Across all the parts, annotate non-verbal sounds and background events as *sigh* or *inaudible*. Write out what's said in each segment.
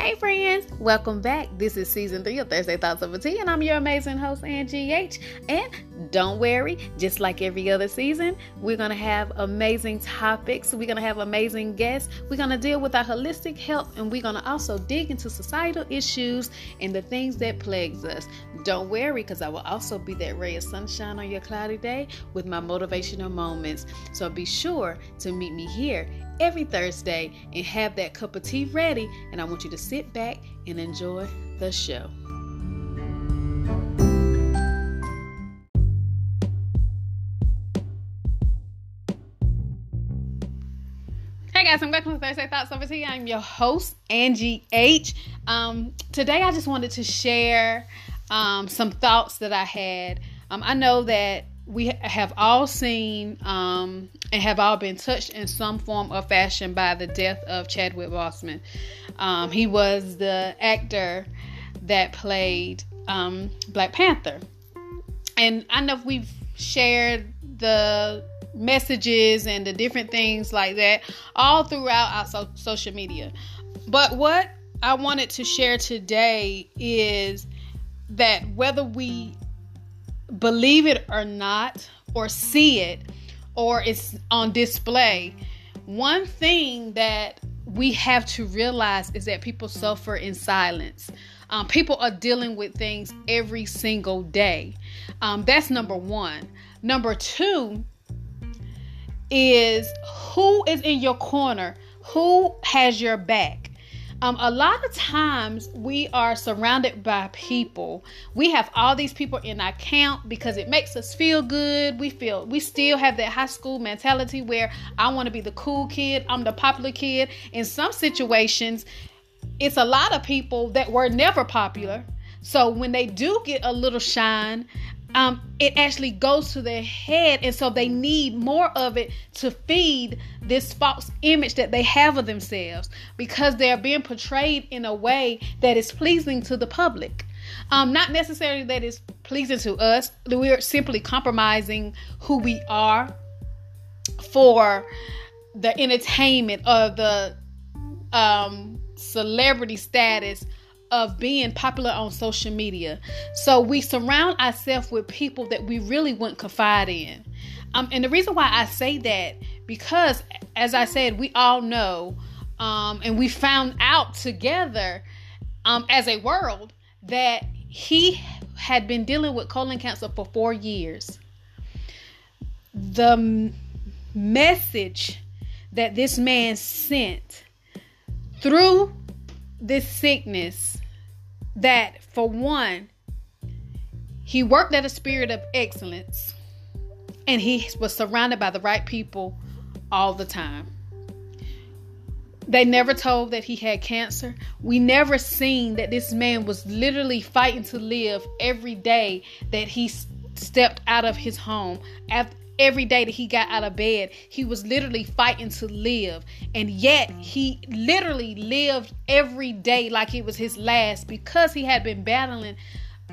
Hey friends, welcome back. This is season three of Thursday Thoughts Over Tea, and I'm your amazing host, Angie H. And don't worry, just like every other season, we're gonna have amazing topics. We're gonna have amazing guests. We're gonna deal with our holistic health, and we're gonna also dig into societal issues and the things that plagues us. Don't worry, because I will also be that ray of sunshine on your cloudy day with my motivational moments. So be sure to meet me here every Thursday and have that cup of tea ready. And I want you to sit back and enjoy the show. Guys, I'm back from Thursday Thoughts Over Tea. I'm your host, Angie H. Um, today I just wanted to share um, some thoughts that I had. Um, I know that we have all seen um, and have all been touched in some form or fashion by the death of Chadwick Boseman. Um, he was the actor that played um, Black Panther, and I know we've shared the messages and the different things like that all throughout our so- social media. But what I wanted to share today is that whether we believe it or not, or see it, or it's on display, one thing that we have to realize is that people suffer in silence. Um, people are dealing with things every single day. Um, that's number one. Number two is who is in your corner, who has your back. Um, a lot of times we are surrounded by people. We have all these people in our camp because it makes us feel good. We feel we still have that high school mentality where I want to be the cool kid, I'm the popular kid. In some situations, it's a lot of people that were never popular. So when they do get a little shine, um, it actually goes to their head, and so they need more of it to feed this false image that they have of themselves because they're being portrayed in a way that is pleasing to the public. Um, not necessarily that is pleasing to us. We're simply compromising who we are for the entertainment or the um, celebrity status of being popular on social media. So we surround ourselves with people that we really wouldn't confide in. Um, and the reason why I say that, because as I said, we all know, um, and we found out together um, as a world that he had been dealing with colon cancer for four years. The m- message that this man sent through this sickness that for one he worked at a spirit of excellence and he was surrounded by the right people all the time. They never told that he had cancer. We never seen that this man was literally fighting to live every day that he stepped out of his home every day that he got out of bed, he was literally fighting to live. And yet he literally lived every day like it was his last because he had been battling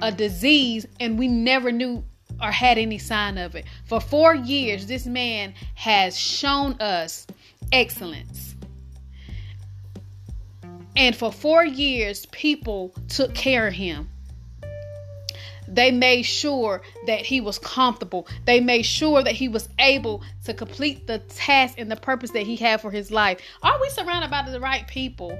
a disease and we never knew or had any sign of it. For four years, this man has shown us excellence. And for four years, people took care of him. They made sure that he was comfortable. They made sure that he was able to complete the task and the purpose that he had for his life. Are we surrounded by the right people?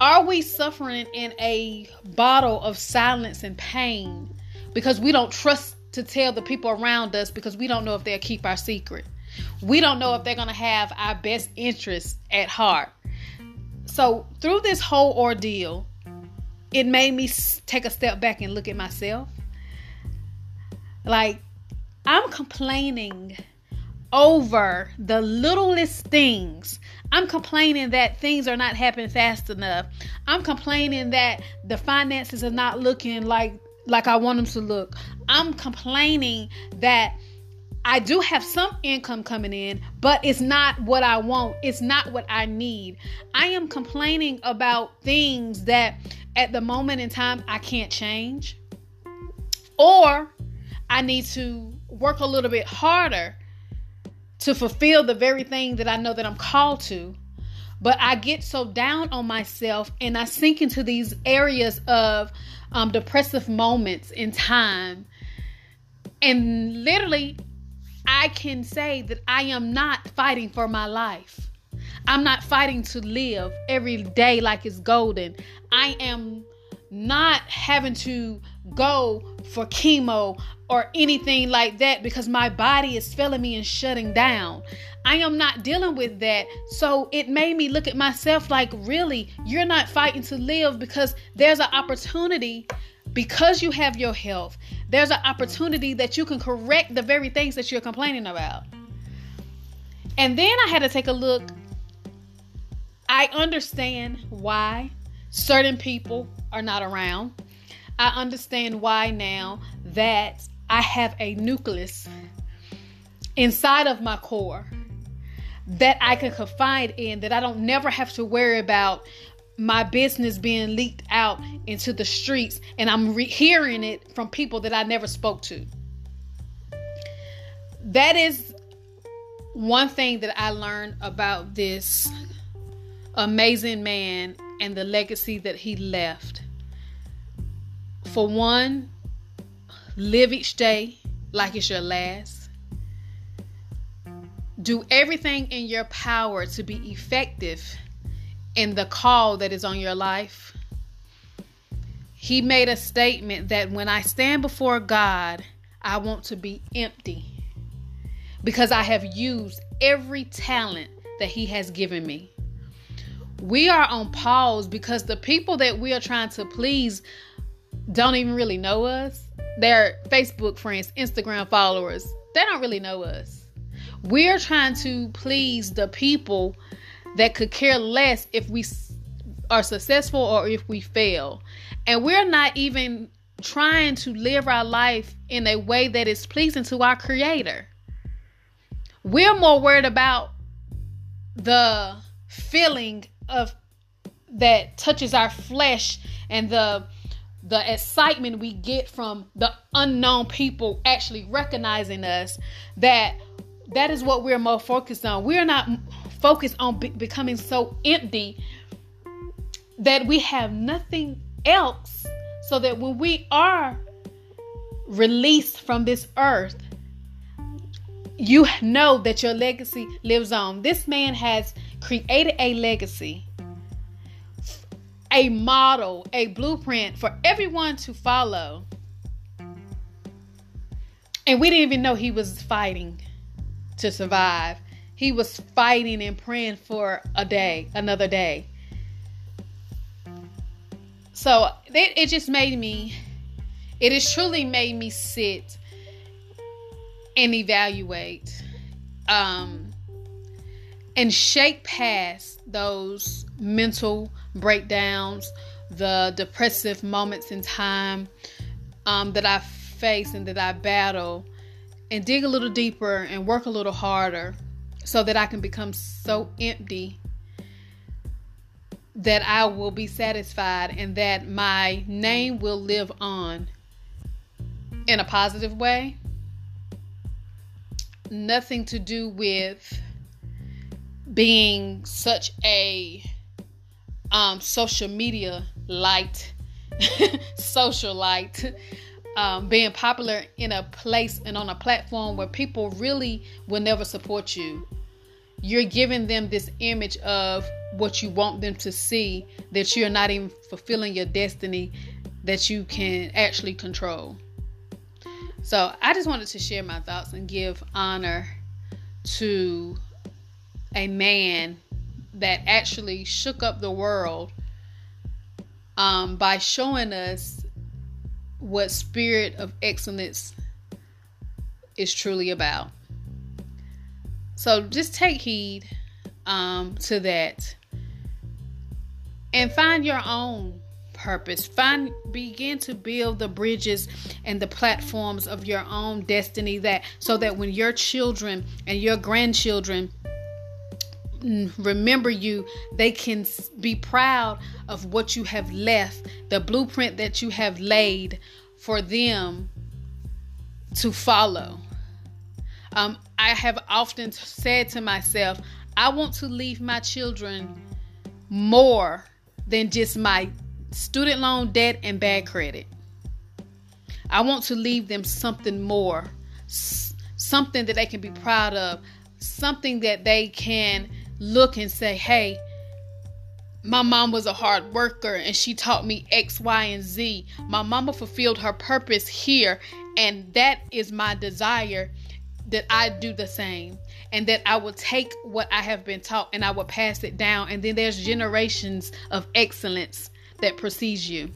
Are we suffering in a bottle of silence and pain because we don't trust to tell the people around us because we don't know if they'll keep our secret? We don't know if they're going to have our best interests at heart. So, through this whole ordeal, it made me take a step back and look at myself. Like, I'm complaining over the littlest things. I'm complaining that things are not happening fast enough. I'm complaining that the finances are not looking like like I want them to look. I'm complaining that I do have some income coming in, but it's not what I want. It's not what I need. I am complaining about things that at the moment in time I can't change, or I need to work a little bit harder to fulfill the very thing that I know that I'm called to. But I get so down on myself and I sink into these areas of um, depressive moments in time. And literally, I can say that I am not fighting for my life. I'm not fighting to live every day like it's golden. I am not having to go for chemo or anything like that because my body is failing me and shutting down. I am not dealing with that. So it made me look at myself like, really, you're not fighting to live because there's an opportunity because you have your health. There's an opportunity that you can correct the very things that you're complaining about. And then I had to take a look. I understand why certain people are not around. I understand why now that I have a nucleus inside of my core that I can confide in, that I don't never have to worry about my business being leaked out into the streets and I'm re- hearing it from people that I never spoke to. That is one thing that I learned about this amazing man and the legacy that he left. For one, live each day like it's your last. Do everything in your power to be effective in the call that is on your life. He made a statement that when I stand before God, I want to be empty because I have used every talent that He has given me we are on pause because the people that we are trying to please don't even really know us. They're Facebook friends, Instagram followers. They don't really know us. We're trying to please the people that could care less if we are successful or if we fail. And we're not even trying to live our life in a way that is pleasing to our creator. We're more worried about the feeling of that touches our flesh and the the excitement we get from the unknown people actually recognizing us that that is what we're more focused on. We're not focused on be- becoming so empty that we have nothing else so that when we are released from this earth you know that your legacy lives on. This man has created a legacy, a model, a blueprint for everyone to follow. And we didn't even know he was fighting to survive. He was fighting and praying for a day, another day. So it, it just made me, it has truly made me sit and evaluate. Um, and shake past those mental breakdowns, the depressive moments in time um, that I face and that I battle, and dig a little deeper and work a little harder so that I can become so empty that I will be satisfied and that my name will live on in a positive way. Nothing to do with being such a um, social media light, *laughs* social light, um, being popular in a place and on a platform where people really will never support you. You're giving them this image of what you want them to see, that you're not even fulfilling your destiny that you can actually control. So I just wanted to share my thoughts and give honor to a man that actually shook up the world um, by showing us what spirit of excellence is truly about. So just take heed um, to that and find your own purpose. Find begin to build the bridges and the platforms of your own destiny that so that when your children and your grandchildren remember you, they can be proud of what you have left, the blueprint that you have laid for them to follow. Um, I have often said to myself, I want to leave my children more than just my student loan debt and bad credit. I want to leave them something more, something that they can be proud of, something that they can look and say, hey, my mom was a hard worker and she taught me X, Y, and Z. My mama fulfilled her purpose here, and that is my desire that I do the same and that I will take what I have been taught and I will pass it down. And then there's generations of excellence that precedes you.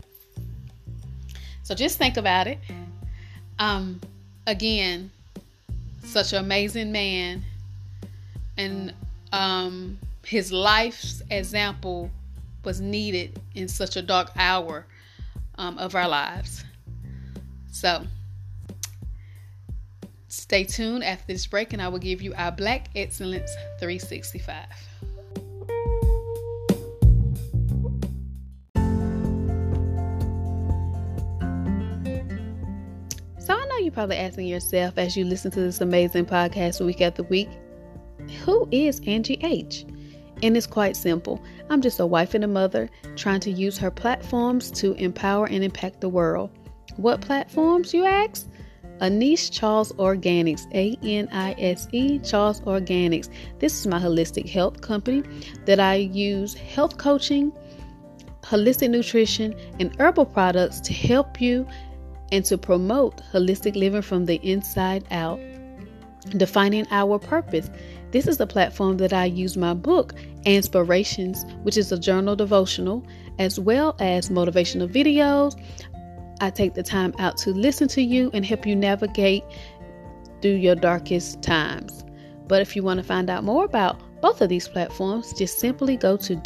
So just think about it. Um, again, such an amazing man, and um, his life's example was needed in such a dark hour um, of our lives. So, stay tuned after this break, and I will give you our Black Excellence 365. So, I know you're probably asking yourself as you listen to this amazing podcast week after week who is Angie H? And it's quite simple. I'm just a wife and a mother trying to use her platforms to empower and impact the world. What platforms, you ask? Anise Charles Organics, A N I S E Charles Organics. This is my holistic health company that I use health coaching, holistic nutrition, and herbal products to help you and to promote holistic living from the inside out. Defining our purpose. This is the platform that I use my book, Inspirations, which is a journal devotional, as well as motivational videos. I take the time out to listen to you and help you navigate through your darkest times. But if you want to find out more about both of these platforms, just simply go to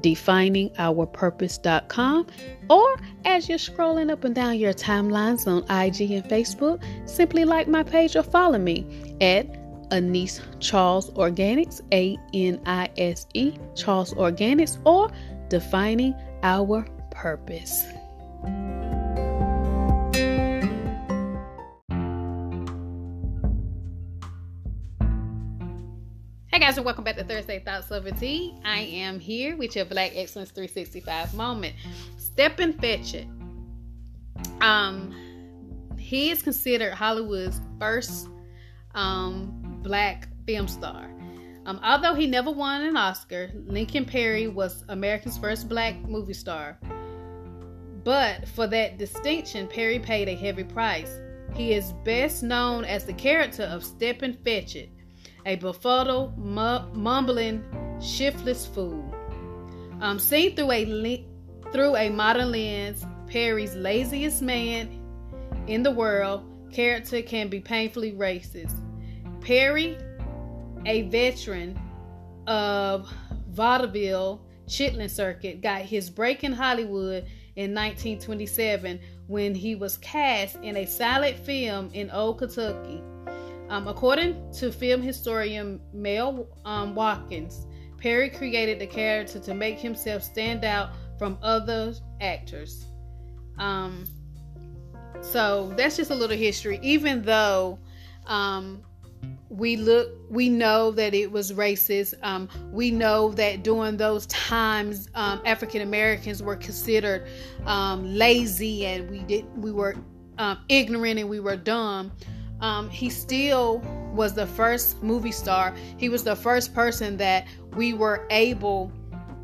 www.definingourpurpose.com or as you're scrolling up and down your timelines on IG and Facebook, simply like my page or follow me at Anise Charles Organics, A N I S E Charles Organics, or Defining Our Purpose. Guys, and welcome back to Thursday Thoughts Over Tea. I am here with your Black Excellence 365 moment. step Stepin Fetchit. Um, he is considered Hollywood's first um black film star. Um, although he never won an Oscar, Lincoln Perry was America's first black movie star. But for that distinction, Perry paid a heavy price. He is best known as the character of Stepin Fetchit, a befuddled, mumbling, shiftless fool. Um, seen through a through a modern lens, Perry's laziest man in the world character can be painfully racist. Perry, a veteran of vaudeville Chitlin circuit, got his break in Hollywood in 1927 when he was cast in a silent film in Old Kentucky. Um, according to film historian Mel um, Watkins, Perry created the character to make himself stand out from other actors. Um, so that's just a little history. Even though um, we look we know that it was racist um, we know that during those times um, african americans were considered lazy and we did we were ignorant and we were dumb um, he still was the first movie star. He was the first person that we were able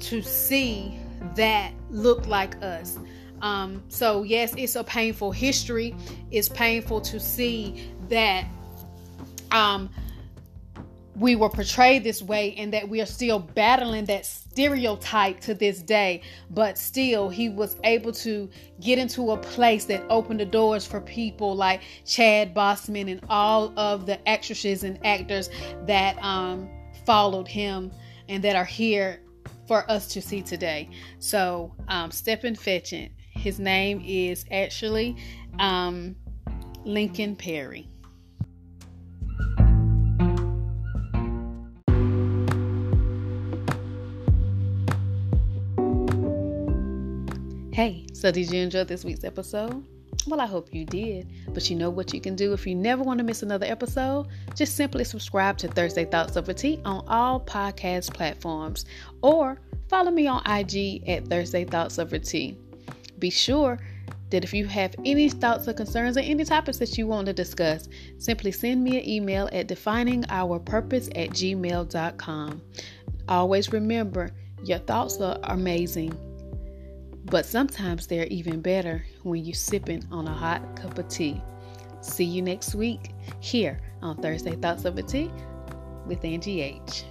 to see that looked like us. Um, so yes it's a painful history. It's painful to see that um, we were portrayed this way and that we are still battling that stereotype to this day. But still he was able to get into a place that opened the doors for people like chad boseman and all of the actresses and actors that um, followed him and that are here for us to see today. So um, stepin fetchit his name is actually um, lincoln perry Hey, so did you enjoy this week's episode? Well, I hope you did. But you know what you can do if you never want to miss another episode? Just simply subscribe to Thursday Thoughts Over Tea on all podcast platforms or follow me on IG at Thursday Thoughts Over Tea. Be sure that if you have any thoughts or concerns or any topics that you want to discuss, simply send me an email at definingourpurpose at gmail.com. Always remember, your thoughts are amazing, but sometimes they're even better when you're sipping on a hot cup of tea. See you next week here on Thursday Thoughts Over Tea with Angie H.